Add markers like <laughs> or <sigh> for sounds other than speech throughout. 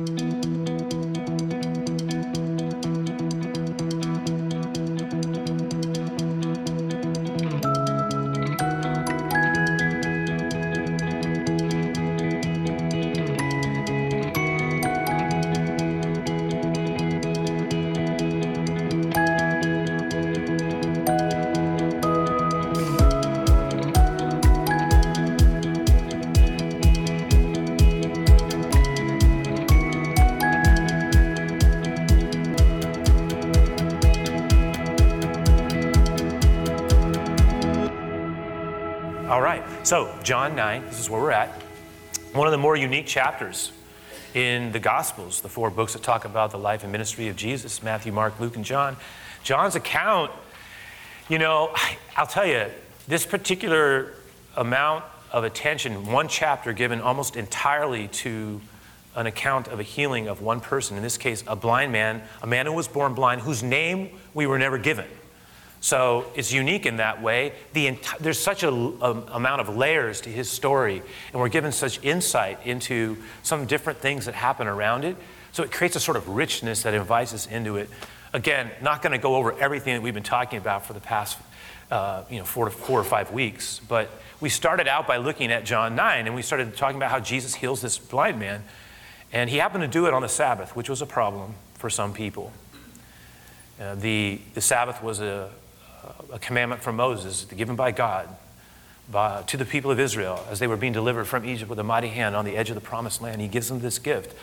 All right, so John 9, this is where we're at. One of the more unique chapters in the Gospels, the four books that talk about the life and ministry of Jesus Matthew, Mark, Luke, and John. John's account, you know, I'll tell you, this particular amount of attention, one chapter given almost entirely to an account of a healing of one person, in this case, a blind man, a man who was born blind, whose name we were never given. So it's unique in that way. The enti- there's such an amount of layers to his story, and we're given such insight into some different things that happen around it. So it creates a sort of richness that invites us into it. Again, not going to go over everything that we've been talking about for the past uh, you know, four, to four or five weeks, but we started out by looking at John 9, and we started talking about how Jesus heals this blind man. And he happened to do it on the Sabbath, which was a problem for some people. Uh, the, the Sabbath was a, a commandment from Moses given by God by, to the people of Israel as they were being delivered from Egypt with a mighty hand on the edge of the promised land. He gives them this gift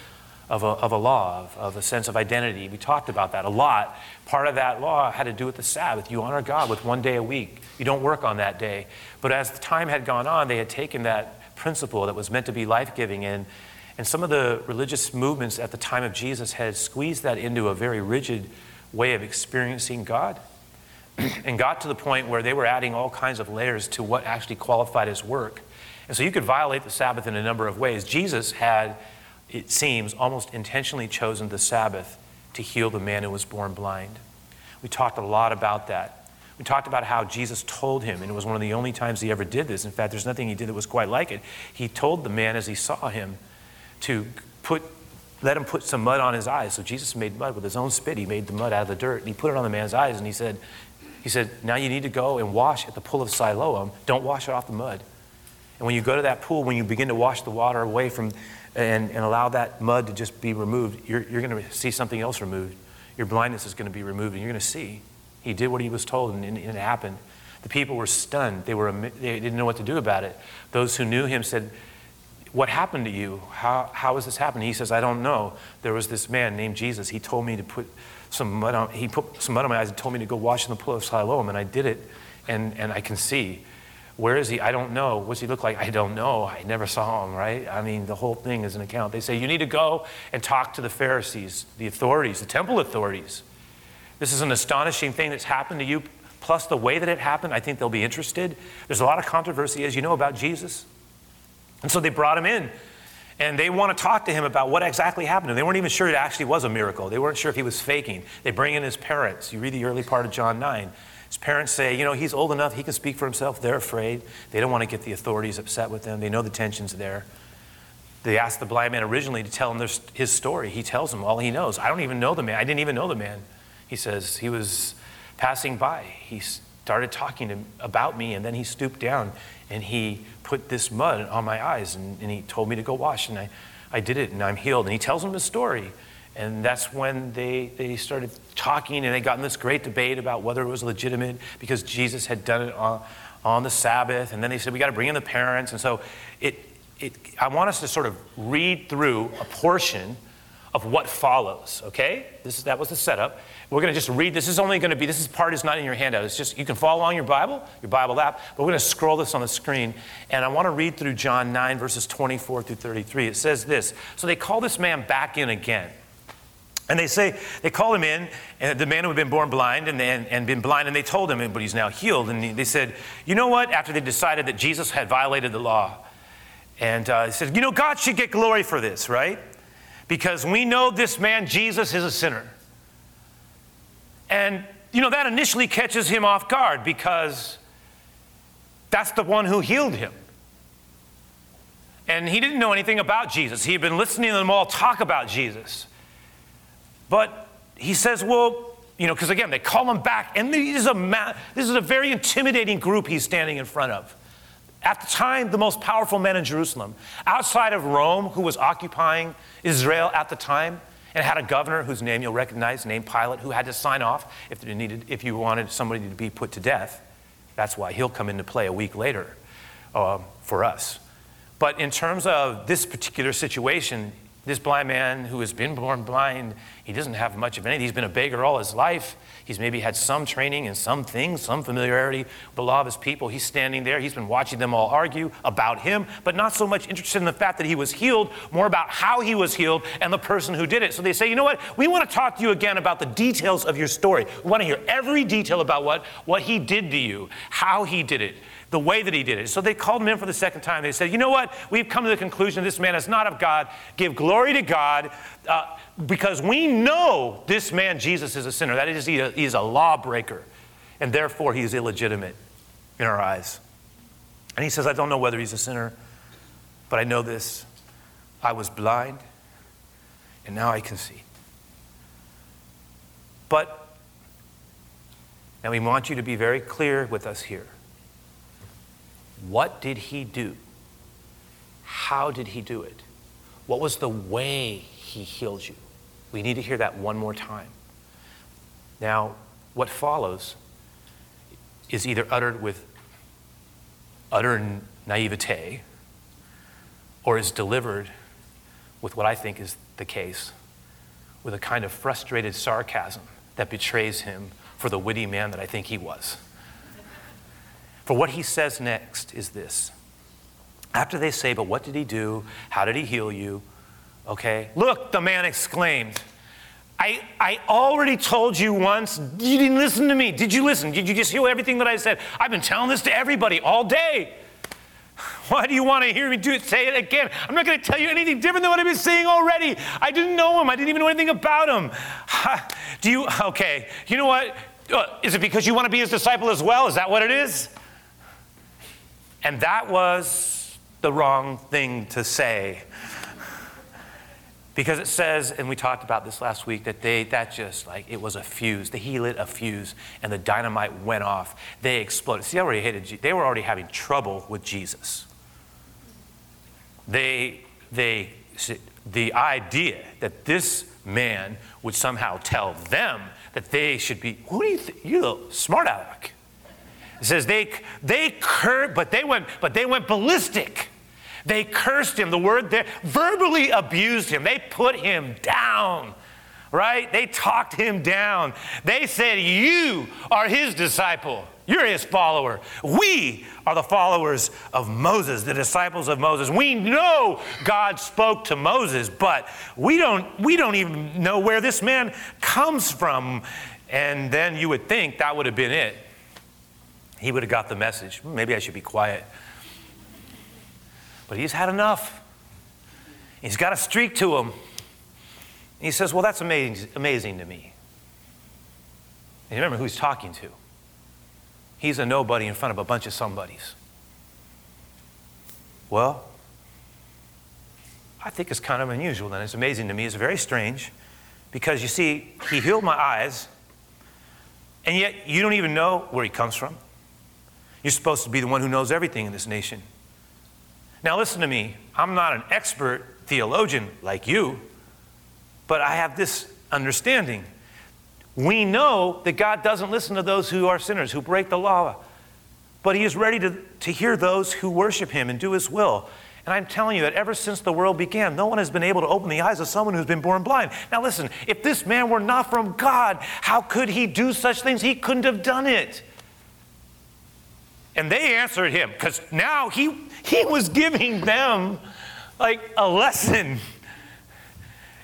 of a, of a law, of, of a sense of identity. We talked about that a lot. Part of that law had to do with the Sabbath. You honor God with one day a week, you don't work on that day. But as the time had gone on, they had taken that principle that was meant to be life giving and and some of the religious movements at the time of Jesus had squeezed that into a very rigid way of experiencing God and got to the point where they were adding all kinds of layers to what actually qualified as work. And so you could violate the Sabbath in a number of ways. Jesus had, it seems, almost intentionally chosen the Sabbath to heal the man who was born blind. We talked a lot about that. We talked about how Jesus told him, and it was one of the only times he ever did this. In fact, there's nothing he did that was quite like it. He told the man as he saw him to put, let him put some mud on his eyes. So Jesus made mud with his own spit. He made the mud out of the dirt, and he put it on the man's eyes, and he said, he said, Now you need to go and wash at the pool of Siloam. Don't wash it off the mud. And when you go to that pool, when you begin to wash the water away from and, and allow that mud to just be removed, you're, you're going to see something else removed. Your blindness is going to be removed, and you're going to see. He did what he was told, and, and it happened. The people were stunned. They, were, they didn't know what to do about it. Those who knew him said, What happened to you? How, how has this happened? He says, I don't know. There was this man named Jesus. He told me to put some mud on, he put some mud on my eyes and told me to go wash in the pool of Siloam, and I did it, and, and I can see. Where is he? I don't know. What's he look like? I don't know. I never saw him, right? I mean, the whole thing is an account. They say, you need to go and talk to the Pharisees, the authorities, the temple authorities. This is an astonishing thing that's happened to you, plus the way that it happened. I think they'll be interested. There's a lot of controversy, as you know, about Jesus. And so they brought him in and they want to talk to him about what exactly happened. And they weren't even sure it actually was a miracle. They weren't sure if he was faking. They bring in his parents. You read the early part of John 9. His parents say, you know, he's old enough, he can speak for himself. They're afraid. They don't want to get the authorities upset with them. They know the tension's there. They asked the blind man originally to tell him his story. He tells them all he knows. I don't even know the man. I didn't even know the man. He says, he was passing by. He started talking to, about me, and then he stooped down and he put this mud on my eyes and, and he told me to go wash and I, I did it and I'm healed. And he tells them the story. And that's when they, they started talking and they got in this great debate about whether it was legitimate because Jesus had done it on, on the Sabbath. And then they said, we got to bring in the parents. And so it, it, I want us to sort of read through a portion of what follows, okay? This is, that was the setup. We're going to just read. This is only going to be, this is part is not in your handout. It's just, you can follow along your Bible, your Bible app, but we're going to scroll this on the screen. And I want to read through John 9, verses 24 through 33. It says this So they call this man back in again. And they say, they call him in, and the man who had been born blind and, and, and been blind, and they told him, but he's now healed. And they said, You know what? After they decided that Jesus had violated the law, and uh, they said, You know, God should get glory for this, right? Because we know this man, Jesus, is a sinner. And, you know, that initially catches him off guard because that's the one who healed him. And he didn't know anything about Jesus. He had been listening to them all talk about Jesus. But he says, well, you know, because again, they call him back, and this is, a ma- this is a very intimidating group he's standing in front of. At the time, the most powerful men in Jerusalem, outside of Rome, who was occupying Israel at the time, and had a governor whose name you'll recognize, named Pilate, who had to sign off if, needed, if you wanted somebody to be put to death. That's why he'll come into play a week later uh, for us. But in terms of this particular situation, this blind man who has been born blind, he doesn't have much of anything. He's been a beggar all his life. He's maybe had some training in some things, some familiarity with the law of his people. He's standing there. He's been watching them all argue about him, but not so much interested in the fact that he was healed, more about how he was healed and the person who did it. So they say, you know what? We want to talk to you again about the details of your story. We want to hear every detail about what, what he did to you, how he did it the way that he did it. So they called him in for the second time. They said, You know what? We've come to the conclusion this man is not of God. Give glory to God uh, because we know this man, Jesus, is a sinner. That is, he, is a lawbreaker, and therefore he is illegitimate in our eyes. And he says, I don't know whether he's a sinner, but I know this. I was blind, and now I can see. But, and we want you to be very clear with us here. What did he do? How did he do it? What was the way he healed you? We need to hear that one more time. Now, what follows is either uttered with utter naivete or is delivered with what I think is the case, with a kind of frustrated sarcasm that betrays him for the witty man that I think he was. For what he says next is this. After they say, But what did he do? How did he heal you? Okay. Look, the man exclaimed. I, I already told you once. You didn't listen to me. Did you listen? Did you just hear everything that I said? I've been telling this to everybody all day. <laughs> Why do you want to hear me do it, say it again? I'm not going to tell you anything different than what I've been saying already. I didn't know him. I didn't even know anything about him. <laughs> Do you, okay, you know what? Uh, it because you want to be his disciple as well? Is that what it is? And that was the wrong thing to say. Because it says, and we talked about this last week, that they that just like it was a fuse. The, he lit a fuse and the dynamite went off. They exploded. See, they already hated they were already having trouble with Jesus. They they the idea that this man would somehow tell them that they should be, who do you think? You little smart aleck. It says they they cur, but they went but they went ballistic. They cursed him. The word there verbally abused him. They put him down. Right? They talked him down. They said, "You are his disciple. You're his follower. We are the followers of Moses, the disciples of Moses. We know God spoke to Moses, but we don't we don't even know where this man comes from." And then you would think that would have been it he would have got the message. Maybe I should be quiet. But he's had enough. He's got a streak to him. he says, Well, that's amazing, amazing to me. And you remember who he's talking to. He's a nobody in front of a bunch of somebodies. Well, I think it's kind of unusual and it's amazing to me. It's very strange because you see, he healed my eyes, and yet you don't even know where he comes from. You're supposed to be the one who knows everything in this nation. Now, listen to me. I'm not an expert theologian like you, but I have this understanding. We know that God doesn't listen to those who are sinners, who break the law, but He is ready to, to hear those who worship Him and do His will. And I'm telling you that ever since the world began, no one has been able to open the eyes of someone who's been born blind. Now, listen, if this man were not from God, how could he do such things? He couldn't have done it. And they answered him because now he, he was giving them like a lesson.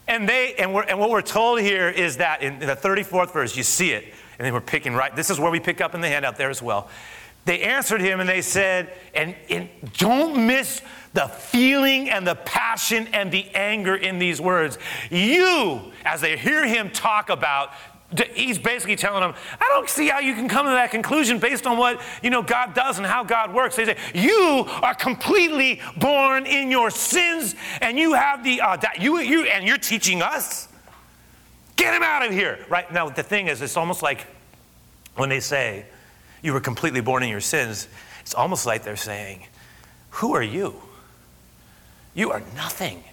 And they and, we're, and what we're told here is that in, in the 34th verse, you see it, and they were picking right. This is where we pick up in the handout there as well. They answered him and they said, and, and don't miss the feeling and the passion and the anger in these words. You, as they hear him talk about He's basically telling them, I don't see how you can come to that conclusion based on what you know God does and how God works. They say, You are completely born in your sins, and you have the uh, you, you and you're teaching us. Get him out of here. Right now, the thing is, it's almost like when they say you were completely born in your sins, it's almost like they're saying, Who are you? You are nothing.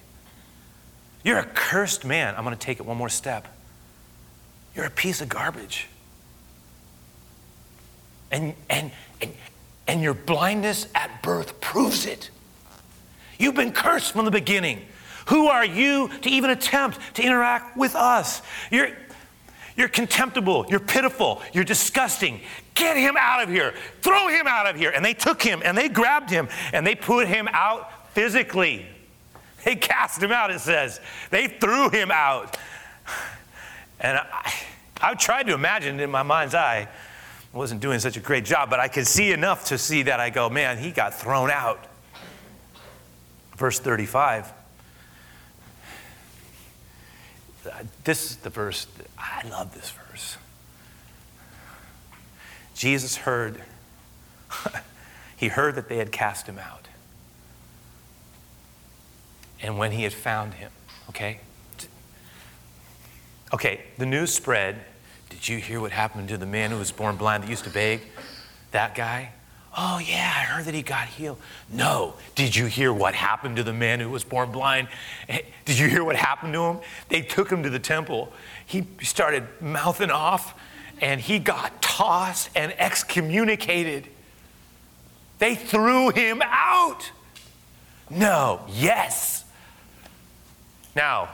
You're a cursed man. I'm going to take it one more step. You're a piece of garbage. And, and, and, and your blindness at birth proves it. You've been cursed from the beginning. Who are you to even attempt to interact with us? You're, you're contemptible. You're pitiful. You're disgusting. Get him out of here. Throw him out of here. And they took him and they grabbed him and they put him out physically. They cast him out, it says. They threw him out. And I, I've tried to imagine in my mind's eye, I wasn't doing such a great job, but I could see enough to see that I go, man, he got thrown out. Verse 35. This is the verse, I love this verse. Jesus heard, <laughs> he heard that they had cast him out. And when he had found him, okay? Okay, the news spread. Did you hear what happened to the man who was born blind that used to beg? That guy? Oh, yeah, I heard that he got healed. No. Did you hear what happened to the man who was born blind? Eh, did you hear what happened to him? They took him to the temple. He started mouthing off and he got tossed and excommunicated. They threw him out. No, yes. Now,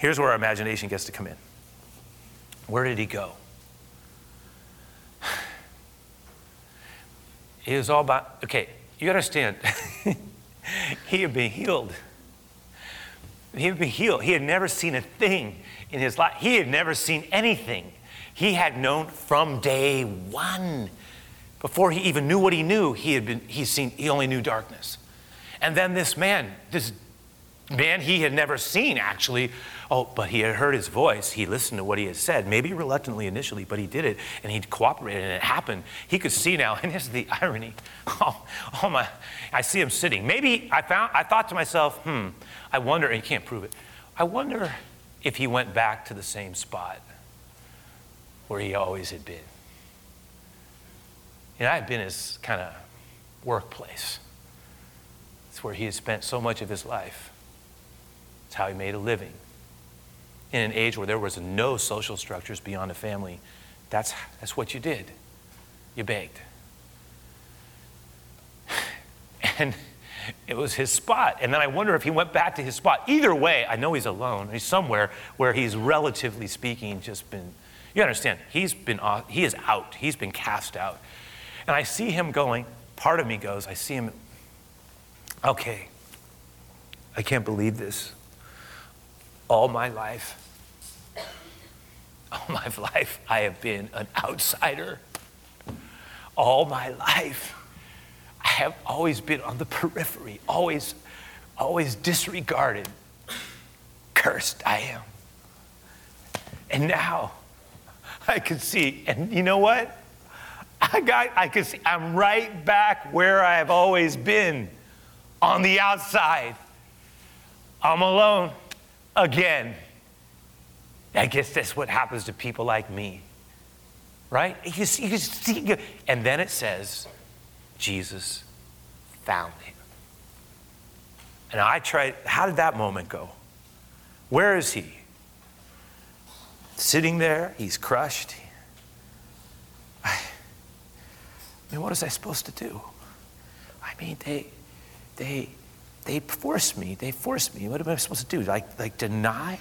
Here's where our imagination gets to come in. Where did he go? <sighs> It was all about, okay, you understand, <laughs> he had been healed. He had been healed. He had never seen a thing in his life. He had never seen anything. He had known from day one. Before he even knew what he knew, he had been, he seen, he only knew darkness. And then this man, this man he had never seen actually, Oh, but he had heard his voice. He listened to what he had said, maybe reluctantly initially, but he did it and he cooperated and it happened. He could see now, <laughs> and here's the irony. <laughs> Oh, oh my, I see him sitting. Maybe I found, I thought to myself, hmm, I wonder, and you can't prove it, I wonder if he went back to the same spot where he always had been. And I had been his kind of workplace. It's where he had spent so much of his life. It's how he made a living in an age where there was no social structures beyond a family, that's, that's what you did. You begged. <laughs> And it was his spot. And then I wonder if he went back to his spot. Either way, I know he's alone. He's somewhere where he's relatively speaking just been, you understand, he's been, he is out. He's been cast out. And I see him going, part of me goes, I see him, okay, I can't believe this all my life, all my <laughs> life, I have been an outsider. All my life, I have always been on the periphery, always, always disregarded. Cursed I am. And now I can see, and you know what? I got, I can see, I'm right back where I've always been on the outside. I'm alone again. I guess that's what happens to people like me. Right? You see, you see, and then it says, Jesus found him. And I tried, how did that moment go? Where is he? Sitting there, he's crushed. I, mean, what was I supposed to do? I mean, they, they, they forced me. They forced me. What am I supposed to do? Like, like deny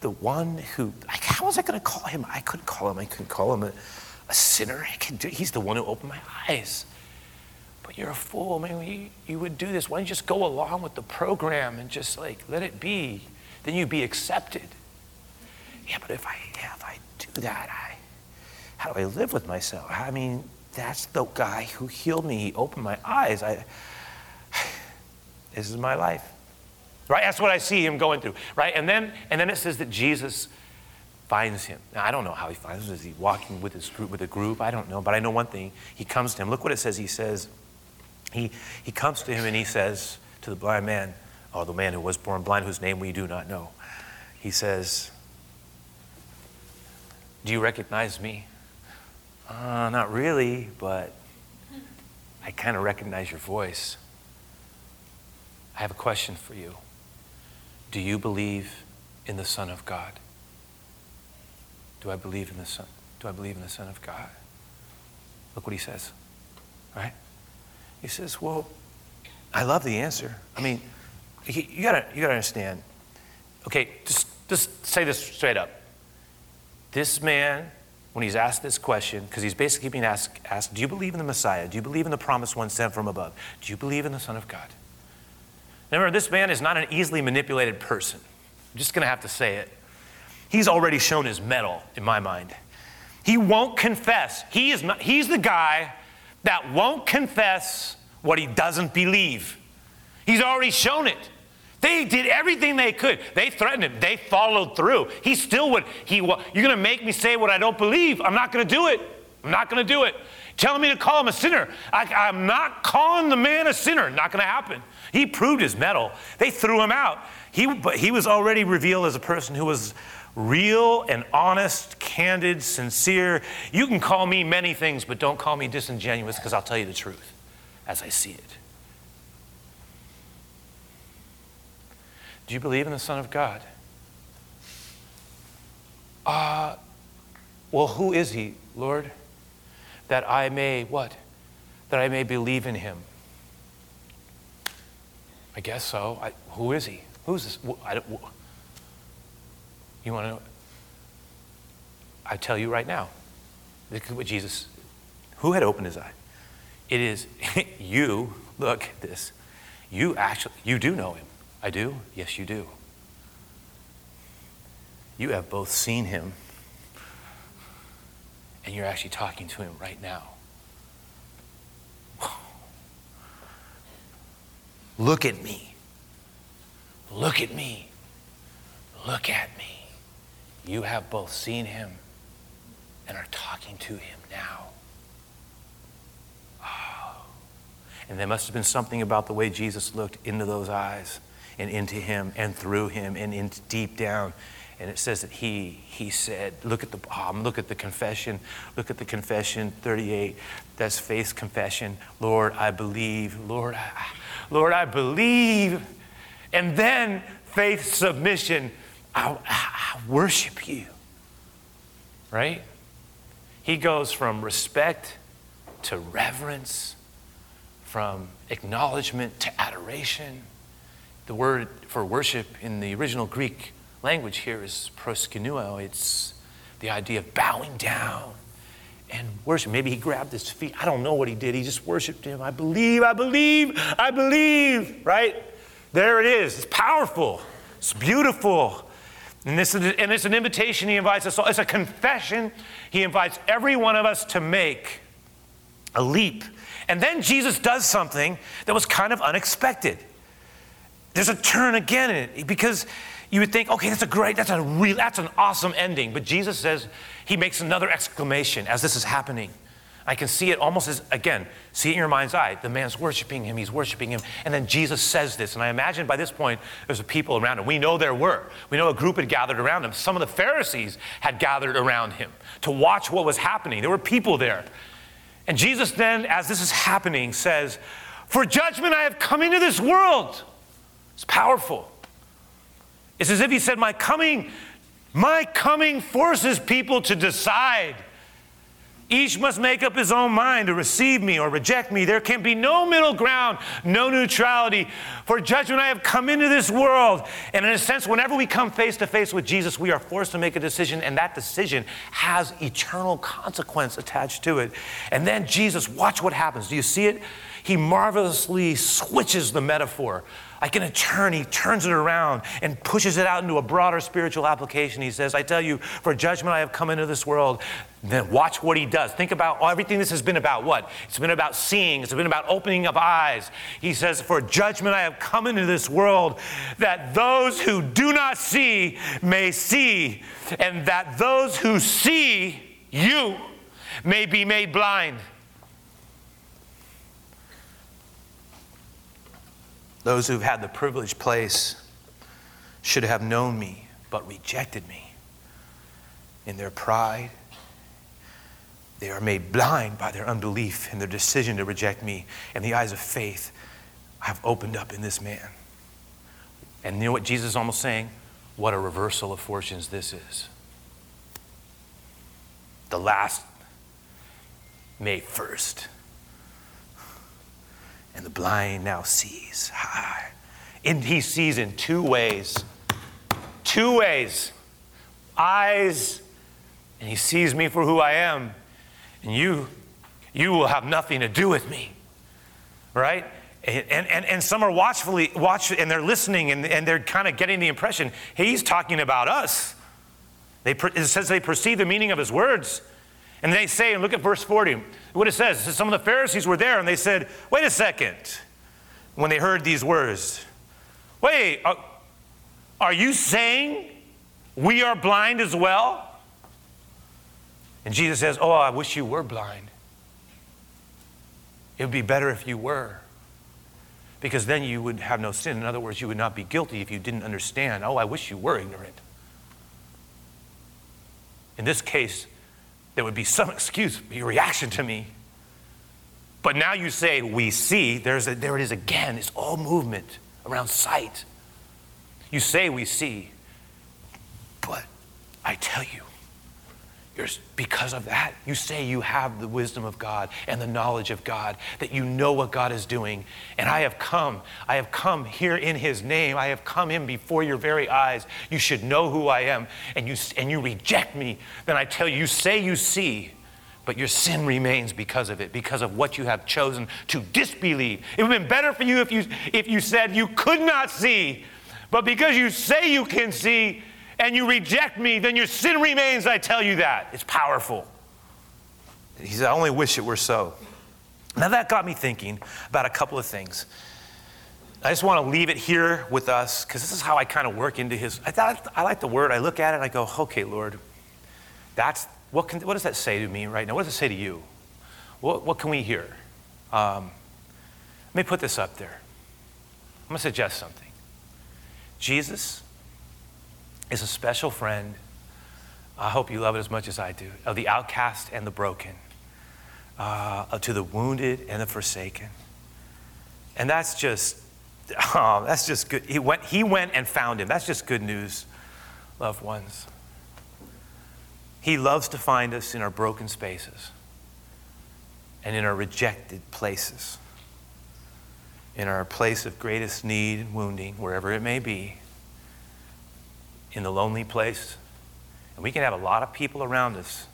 the one who, like, how was I going to call him? I couldn't call him. I couldn't call him a, a sinner. I can do, he's the one who opened my eyes. But you're a fool. I mean, you, you would do this. Why don't you just go along with the program and just like let it be? Then you'd be accepted. Yeah, but if I, yeah, if I do that, I, how do I live with myself? I mean, that's the guy who healed me. He opened my eyes. I, this is my life. Right? That's what I see him going through. Right? And then and then it says that Jesus finds him. Now, I don't know how he finds him. Is he walking with his group with a group? I don't know, but I know one thing. He comes to him. Look what it says. He says, he, he comes to him and he says to the blind man, or the man who was born blind, whose name we do not know. He says, Do you recognize me? Uh, not really, but I kind of recognize your voice. I have a question for you. Do you believe in the Son of God? Do I believe in the Son? Do I believe in the Son of God? Look what he says. Right? He says, Well, I love the answer. I mean, you gotta, you gotta understand. Okay, just, just say this straight up. This man, when he's asked this question, because he's basically being asked, asked, Do you believe in the Messiah? Do you believe in the promised one sent from above? Do you believe in the Son of God? Remember, this man is not an easily manipulated person. I'm just going to have to say it. He's already shown his mettle in my mind. He won't confess. He is not, he's the guy that won't confess what he doesn't believe. He's already shown it. They did everything they could. They threatened him. They followed through. He still would. He, you're going to make me say what I don't believe. I'm not going to do it. I'm not going to do it. Telling me to call him a sinner. I, am not calling the man a sinner. Not going to happen. He proved his mettle. They threw him out. He, but he was already revealed as a person who was real and honest, candid, sincere. You can call me many things, but don't call me disingenuous because I'll tell you the truth as I see it. Do you believe in the Son of God? Uh, well, who is he, Lord? That I may, what? That I may believe in him. I guess so. I, who is he? Who's this? I don't, you want to know? I tell you right now. Look at what Jesus, who had opened his eye? It is <laughs> you, look at this. You actually, you do know him. I do? Yes, you do. You have both seen him and you're actually talking to him right now. Look at me. Look at me. Look at me. You have both seen him and are talking to him now. Oh. And there must have been something about the way Jesus looked into those eyes and into him and through him and into deep down. And it says that he, he said, look at the um, look at the confession, look at the confession 38. That's faith confession. Lord, I believe. Lord, I, Lord, I believe. And then faith submission. I, I, worship you. Right? He goes from respect to reverence, from acknowledgement to adoration. The word for worship in the original Greek language here is proskuneo. It's the idea of bowing down and worship. Maybe he grabbed his feet. I don't know what he did. He just worshiped him. I believe, I believe, I believe, right? There it is. It's powerful, it's beautiful. And, this is, and it's an invitation he invites us all. It's a confession he invites every one of us to make a leap. And then Jesus does something that was kind of unexpected. There's a turn again in it because you would think, okay, that's a great, that's a real, that's an awesome ending. But Jesus says, he makes another exclamation as this is happening. I can see it almost as, again, see it in your mind's eye. The man's worshiping him, he's worshiping him. And then Jesus says this. And I imagine by this point, there's a people around him. We know there were. We know a group had gathered around him. Some of the Pharisees had gathered around him to watch what was happening. There were people there. And Jesus then, as this is happening, says, For judgment I have come into this world. It's powerful. It's as if he said, My coming, my coming forces people to decide. Each must make up his own mind to receive me or reject me. There can be no middle ground, no neutrality. For judgment I have come into this world. And in a sense, whenever we come face to face with Jesus, we are forced to make a decision, and that decision has eternal consequence attached to it. And then Jesus, watch what happens. Do you see it? He marvelously switches the metaphor Like an attorney, he turns it around and pushes it out into a broader spiritual application. He says, I tell you, for judgment I have come into this world. Then watch what he does. Think about everything this has been about what? It's been about seeing, it's been about opening of eyes. He says, For judgment I have come into this world, that those who do not see may see, and that those who see you may be made blind. Those who've had the privileged place should have known me, but rejected me. In their pride, they are made blind by their unbelief and their decision to reject me. And the eyes of faith have opened up in this man. And you know what Jesus is almost saying? What a reversal of fortunes this is. The last May 1st and the blind now sees. And he sees in two ways. Two ways. Eyes, and he sees me for who I am. And you, you will have nothing to do with me. Right? And, and, and some are watchfully watch and they're listening and, and they're kind of getting the impression he's talking about us. They, it says they perceive the meaning of his words. And they say, and look at verse 40, what it says. It says some of the Pharisees were there and they said, wait a second, when they heard these words. Wait, are, are you saying we are blind as well? And Jesus says, Oh, I wish you were blind. It would be better if you were. Because then you would have no sin. In other words, you would not be guilty if you didn't understand. Oh, I wish you were ignorant. In this case, there would be some excuse, be reaction to me. But now you say, we see, there's a, there it is again. It's all movement around sight. You say, we see. But I tell you, because of that, you say you have the wisdom of God and the knowledge of God, that you know what God is doing. And I have come, I have come here in His name. I have come in before your very eyes. You should know who I am, and you, and you reject me. Then I tell you, you say you see, but your sin remains because of it, because of what you have chosen to disbelieve. It would have been better for you if you, if you said you could not see, but because you say you can see, and you reject me, then your sin remains, I tell you that. It's powerful. He said, I only wish it were so. Now that got me thinking about a couple of things. I just want to leave it here with us because this is how I kind of work into his. I, thought, I like the word. I look at it and I go, okay, Lord, that's what, can, what does that say to me right now? What does it say to you? What, what can we hear? Um, let me put this up there. I'm going to suggest something. Jesus is a special friend. I hope you love it as much as I do, of the outcast and the broken, uh, to the wounded and the forsaken. And that's just, oh, <laughs> that's just good. He went, he went and found him. That's just good news, loved ones. He loves to find us in our broken spaces and in our rejected places, in our place of greatest need and wounding, wherever it may be in the lonely place. And we can have a lot of people around us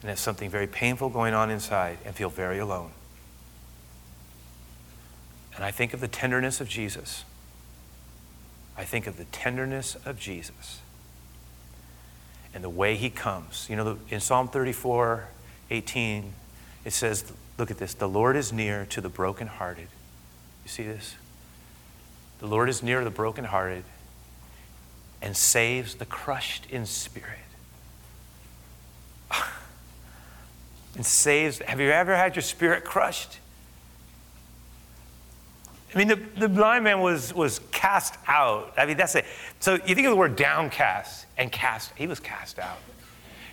and have something very painful going on inside and feel very alone. And I think of the tenderness of Jesus. I think of the tenderness of Jesus and the way he comes. You know, in Psalm 34 18, it says, look at this the Lord is near to the brokenhearted. You see this? The Lord is near to the brokenhearted and saves the crushed in spirit. <sighs> and saves, have you ever had your spirit crushed? I mean, the, the blind man was, was cast out. I mean, that's it. So you think of the word downcast and cast, he was cast out.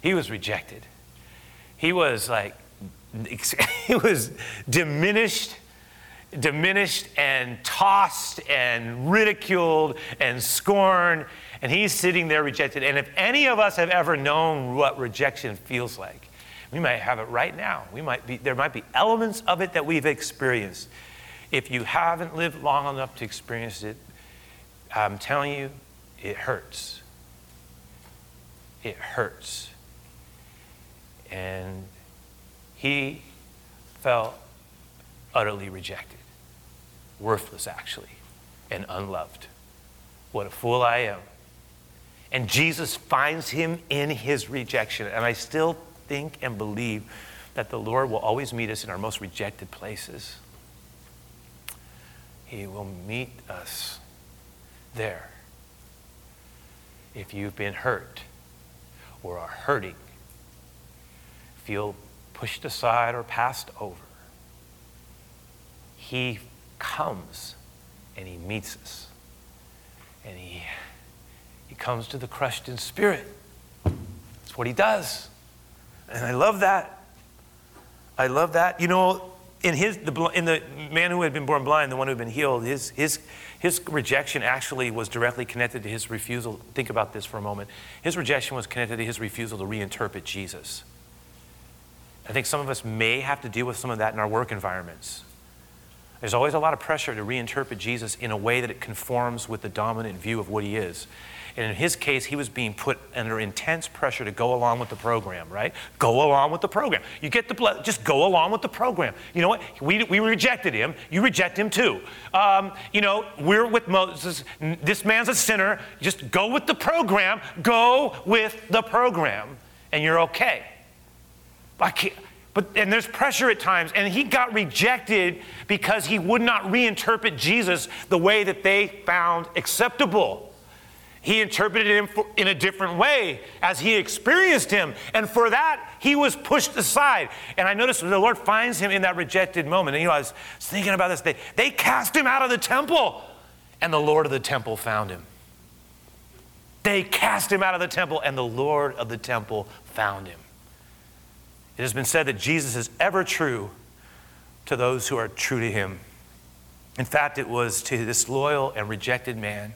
He was rejected. He was like, <laughs> he was diminished diminished and tossed and ridiculed and scorned and he's sitting there rejected. And if any of us have ever known what rejection feels like, we might have it right now. We might be, there might be elements of it that we've experienced. If you haven't lived long enough to experience it, I'm telling you, it hurts. It hurts. And he felt utterly rejected, worthless, actually. and unloved. What a fool I am. And Jesus finds him in his rejection. And I still think and believe that the Lord will always meet us in our most rejected places. He will meet us there. If you've been hurt or are hurting, feel pushed aside or passed over, He comes and He meets us. And He he comes to the crushed in spirit. That's what he does. And I love that. I love that. You know, in, his, the, in the man who had been born blind, the one who had been healed, his, his, his rejection actually was directly connected to his refusal. Think about this for a moment. His rejection was connected to his refusal to reinterpret Jesus. I think some of us may have to deal with some of that in our work environments. There's always a lot of pressure to reinterpret Jesus in a way that it conforms with the dominant view of what he is. And in his case, he was being put under intense pressure to go along with the program, right? Go along with the program. You get the blood, just go along with the program. You know what? We, we rejected him. You reject him too. Um, you know, we're with Moses. This man's a sinner. Just go with the program. Go with the program, and you're okay. I can't. But, and there's pressure at times. And he got rejected because he would not reinterpret Jesus the way that they found acceptable. He interpreted him in a different way as he experienced him. And for that, he was pushed aside. And I noticed the Lord finds him in that rejected moment. And you know, I was thinking about this. They, they cast him out of the temple, and the Lord of the temple found him. They cast him out of the temple, and the Lord of the temple found him. It has been said that Jesus is ever true to those who are true to him. In fact, it was to this loyal and rejected man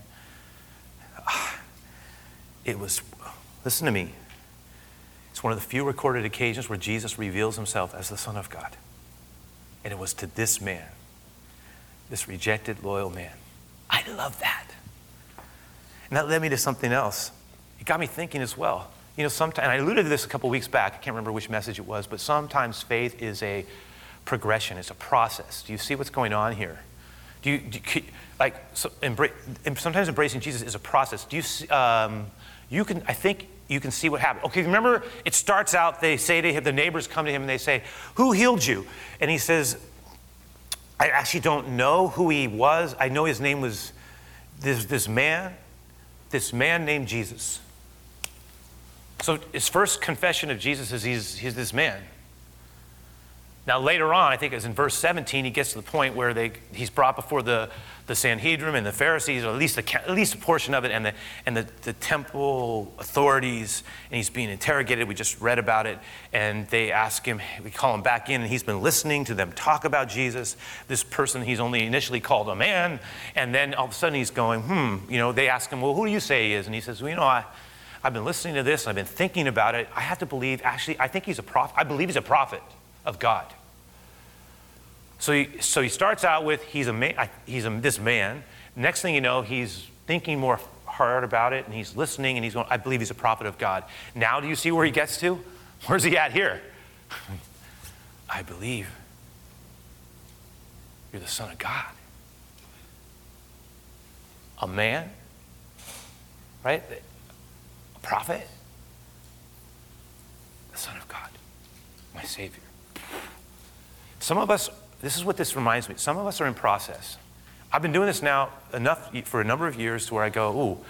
<sighs> it was, listen to me, it's one of the few recorded occasions where Jesus reveals himself as the Son of God. And it was to this man, this rejected, loyal man. I love that. And that led me to something else. It got me thinking as well. You know, sometimes, I alluded to this a couple weeks back, I can't remember which message it was, but sometimes faith is a progression, it's a process. Do you see what's going on here? Do you, do like, so, embra- sometimes embracing Jesus is a process. Do you, um, you can, I think you can see what happened. Okay, remember, it starts out, they say to him, the neighbors come to him and they say, Who healed you? And he says, I actually don't know who he was. I know his name was this, this man, this man named Jesus. So his first confession of Jesus is he's, he's this man. Now, later on, I think it's in verse 17, he gets to the point where they, he's brought before the, the Sanhedrin and the Pharisees, or at least a, at least a portion of it, and, the, and the, the temple authorities, and he's being interrogated. We just read about it. And they ask him, we call him back in, and he's been listening to them talk about Jesus. This person he's only initially called a man, and then all of a sudden he's going, hmm, you know, they ask him, well, who do you say he is? And he says, well, you know, I, I've been listening to this, I've been thinking about it. I have to believe, actually, I think he's a prophet. I believe he's a prophet of God. So he, so he starts out with he's, a he's a, this man. Next thing you know, he's thinking more hard about it and he's listening and he's going, I believe he's a prophet of God. Now, do you see where he gets to? Where's he at here? <laughs> I believe you're the Son of God. A man, right? A prophet, the Son of God, my Savior. Some of us this is what this reminds me. Some of us are in process. I've been doing this now enough for a number of years to where I go, ooh,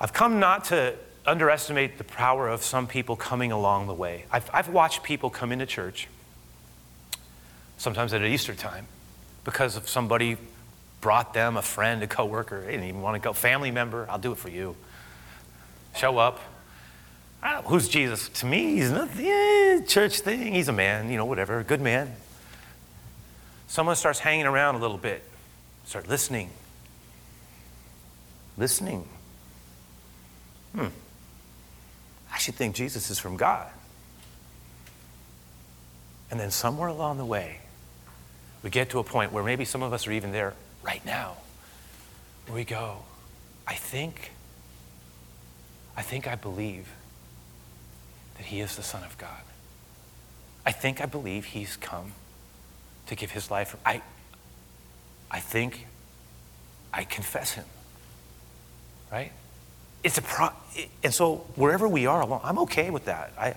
I've come not to underestimate the power of some people coming along the way. I've, I've watched people come into church, sometimes at Easter time, because of somebody brought them a friend, a coworker. They didn't even want to go. Family member, I'll do it for you. Show up. who's Jesus? To me, he's nothing. Yeah, church thing. He's a man, you know, whatever. A good man someone starts hanging around a little bit, start listening. Listening. Hmm. I should think Jesus is from God. And then somewhere along the way, we get to a point where maybe some of us are even there right now, where we go, I think, I think I believe that he is the Son of God. I think I believe he's come to give his life. I, I think I confess him. Right? It's a pro, and so wherever we are alone, I'm okay with that. I,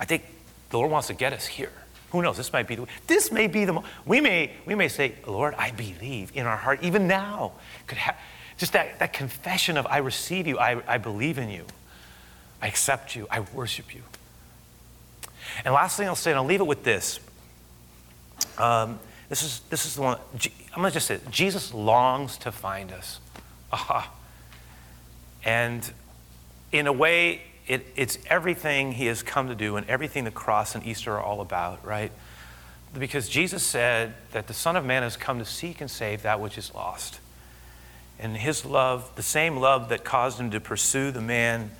I think the Lord wants to get us here. Who knows? This might be the this may be the we may we may say, Lord, I believe in our heart, even now. Could have just that, that confession of I receive you, I, I believe in you, I accept you, I worship you. And last thing I'll say, and I'll leave it with this. Um, this is this is the one. I'm gonna just say, Jesus longs to find us. Aha. And in a way, it, it's everything he has come to do and everything the cross and Easter are all about, right? Because Jesus said that the Son of Man has come to seek and save that which is lost. And his love, the same love that caused him to pursue the man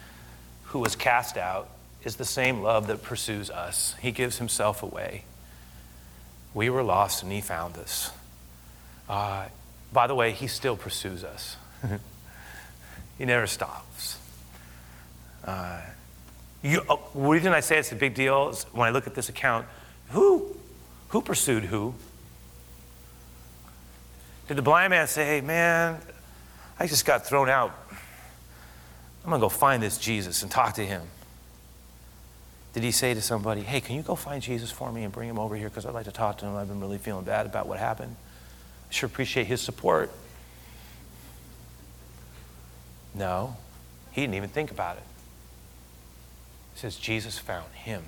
who was cast out, is the same love that pursues us. He gives himself away. We were lost and he found us. Uh, by the way, he still pursues us, <laughs> he never stops. Uh, you, the reason I say it's a big deal is when I look at this account, who, who pursued who? Did the blind man say, hey, man, I just got thrown out. I'm going to go find this Jesus and talk to him? Did he say to somebody, hey, can you go find Jesus for me and bring him over here because I'd like to talk to him? I've been really feeling bad about what happened. I sure appreciate his support. No, he didn't even think about it. It says Jesus found him.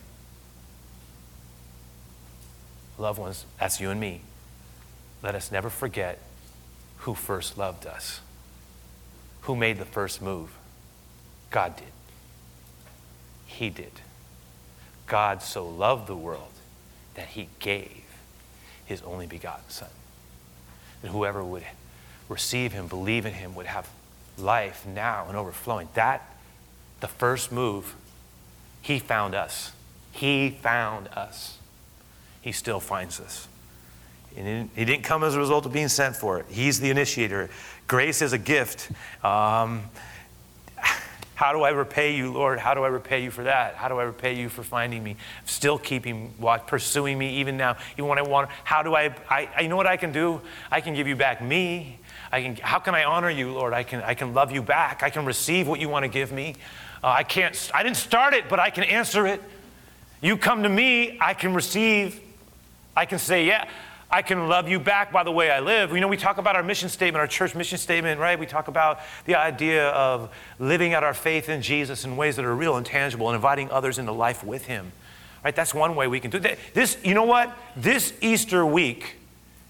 Loved ones, that's you and me. Let us never forget who first loved us. Who made the first move? God did. He did. God so loved the world that he gave his only begotten Son. That whoever would receive him, believe in him, would have life now and overflowing. That, the first move, he found us. He found us. He still finds us. And he didn't come as a result of being sent for it. He's the initiator. Grace is a gift. Um, how do I repay you, Lord? How do I repay you for that? How do I repay you for finding me, still keeping, pursuing me even now, even when I want? How do I, I? You know what I can do? I can give you back me. I can. How can I honor you, Lord? I can. I can love you back. I can receive what you want to give me. Uh, I can't. I didn't start it, but I can answer it. You come to me. I can receive. I can say, yeah. I can love you back by the way I live. You know, we talk about our mission statement, our church mission statement, right? We talk about the idea of living out our faith in Jesus in ways that are real and tangible and inviting others into life with Him. Right? That's one way we can do that. This, you know what? This Easter week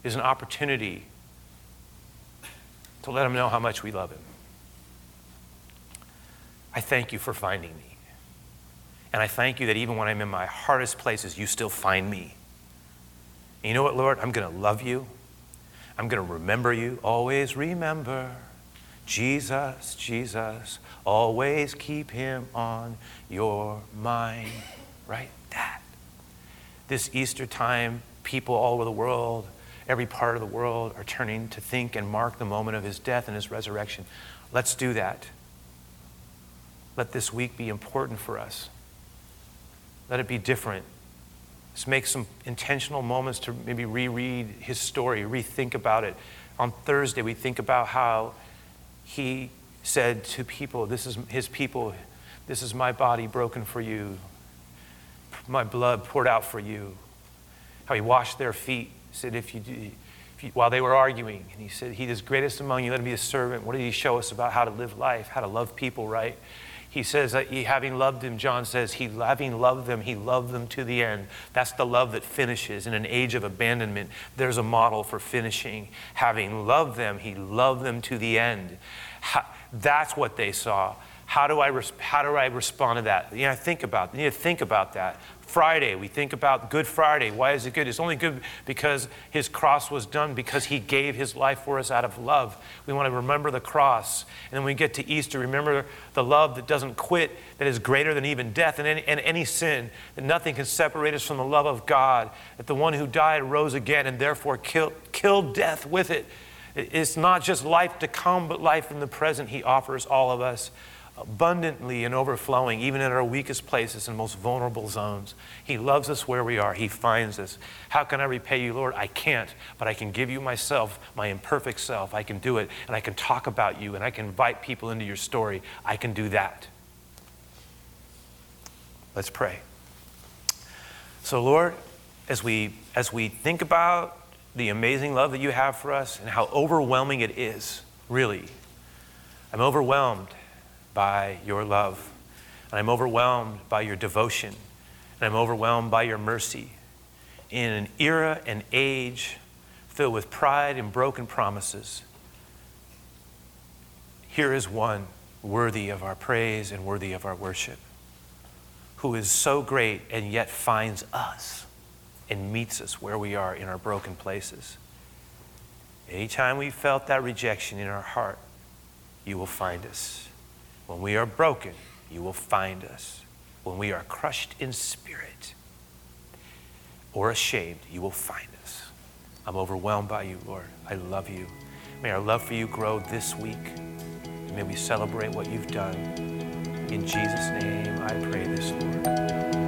is an opportunity to let Him know how much we love Him. I thank you for finding me. And I thank you that even when I'm in my hardest places, you still find me. And you know what, Lord? I'm going to love you. I'm going to remember you. Always remember Jesus, Jesus. Always keep him on your mind. Right? That. This Easter time, people all over the world, every part of the world, are turning to think and mark the moment of his death and his resurrection. Let's do that. Let this week be important for us. Let it be different Let's make some intentional moments to maybe reread his story, rethink about it. On Thursday, we think about how he said to people, This is his people, this is my body broken for you, my blood poured out for you. How he washed their feet, said, if you, if you, while they were arguing, and he said, He is greatest among you, let him be a servant. What did he show us about how to live life, how to love people right? He says that he, having loved them, John says, he having loved them, he loved them to the end. That's the love that finishes. In an age of abandonment, there's a model for finishing. Having loved them, he loved them to the end. How, that's what they saw. How do I, how do I respond to that? You know, think about, you need to think about that. Friday, we think about Good Friday. Why is it good? It's only good because his cross was done, because he gave his life for us out of love. We want to remember the cross. And then we get to Easter, remember the love that doesn't quit, that is greater than even death and any, and any sin, that nothing can separate us from the love of God, that the one who died rose again and therefore killed, killed death with it. It's not just life to come, but life in the present he offers all of us. Abundantly and overflowing, even in our weakest places and most vulnerable zones. He loves us where we are. He finds us. How can I repay you, Lord? I can't, but I can give you myself, my imperfect self. I can do it, and I can talk about you, and I can invite people into your story. I can do that. Let's pray. So, Lord, as we, as we think about the amazing love that you have for us and how overwhelming it is, really, I'm overwhelmed by your love. And I'm overwhelmed by your devotion. And I'm overwhelmed by your mercy. In an era and age filled with pride and broken promises, here is one worthy of our praise and worthy of our worship, who is so great and yet finds us and meets us where we are in our broken places. Anytime we felt that rejection in our heart, you will find us. When we are broken, you will find us. When we are crushed in spirit or ashamed, you will find us. I'm overwhelmed by you, Lord. I love you. May our love for you grow this week. May we celebrate what you've done. In Jesus' name, I pray this, Lord.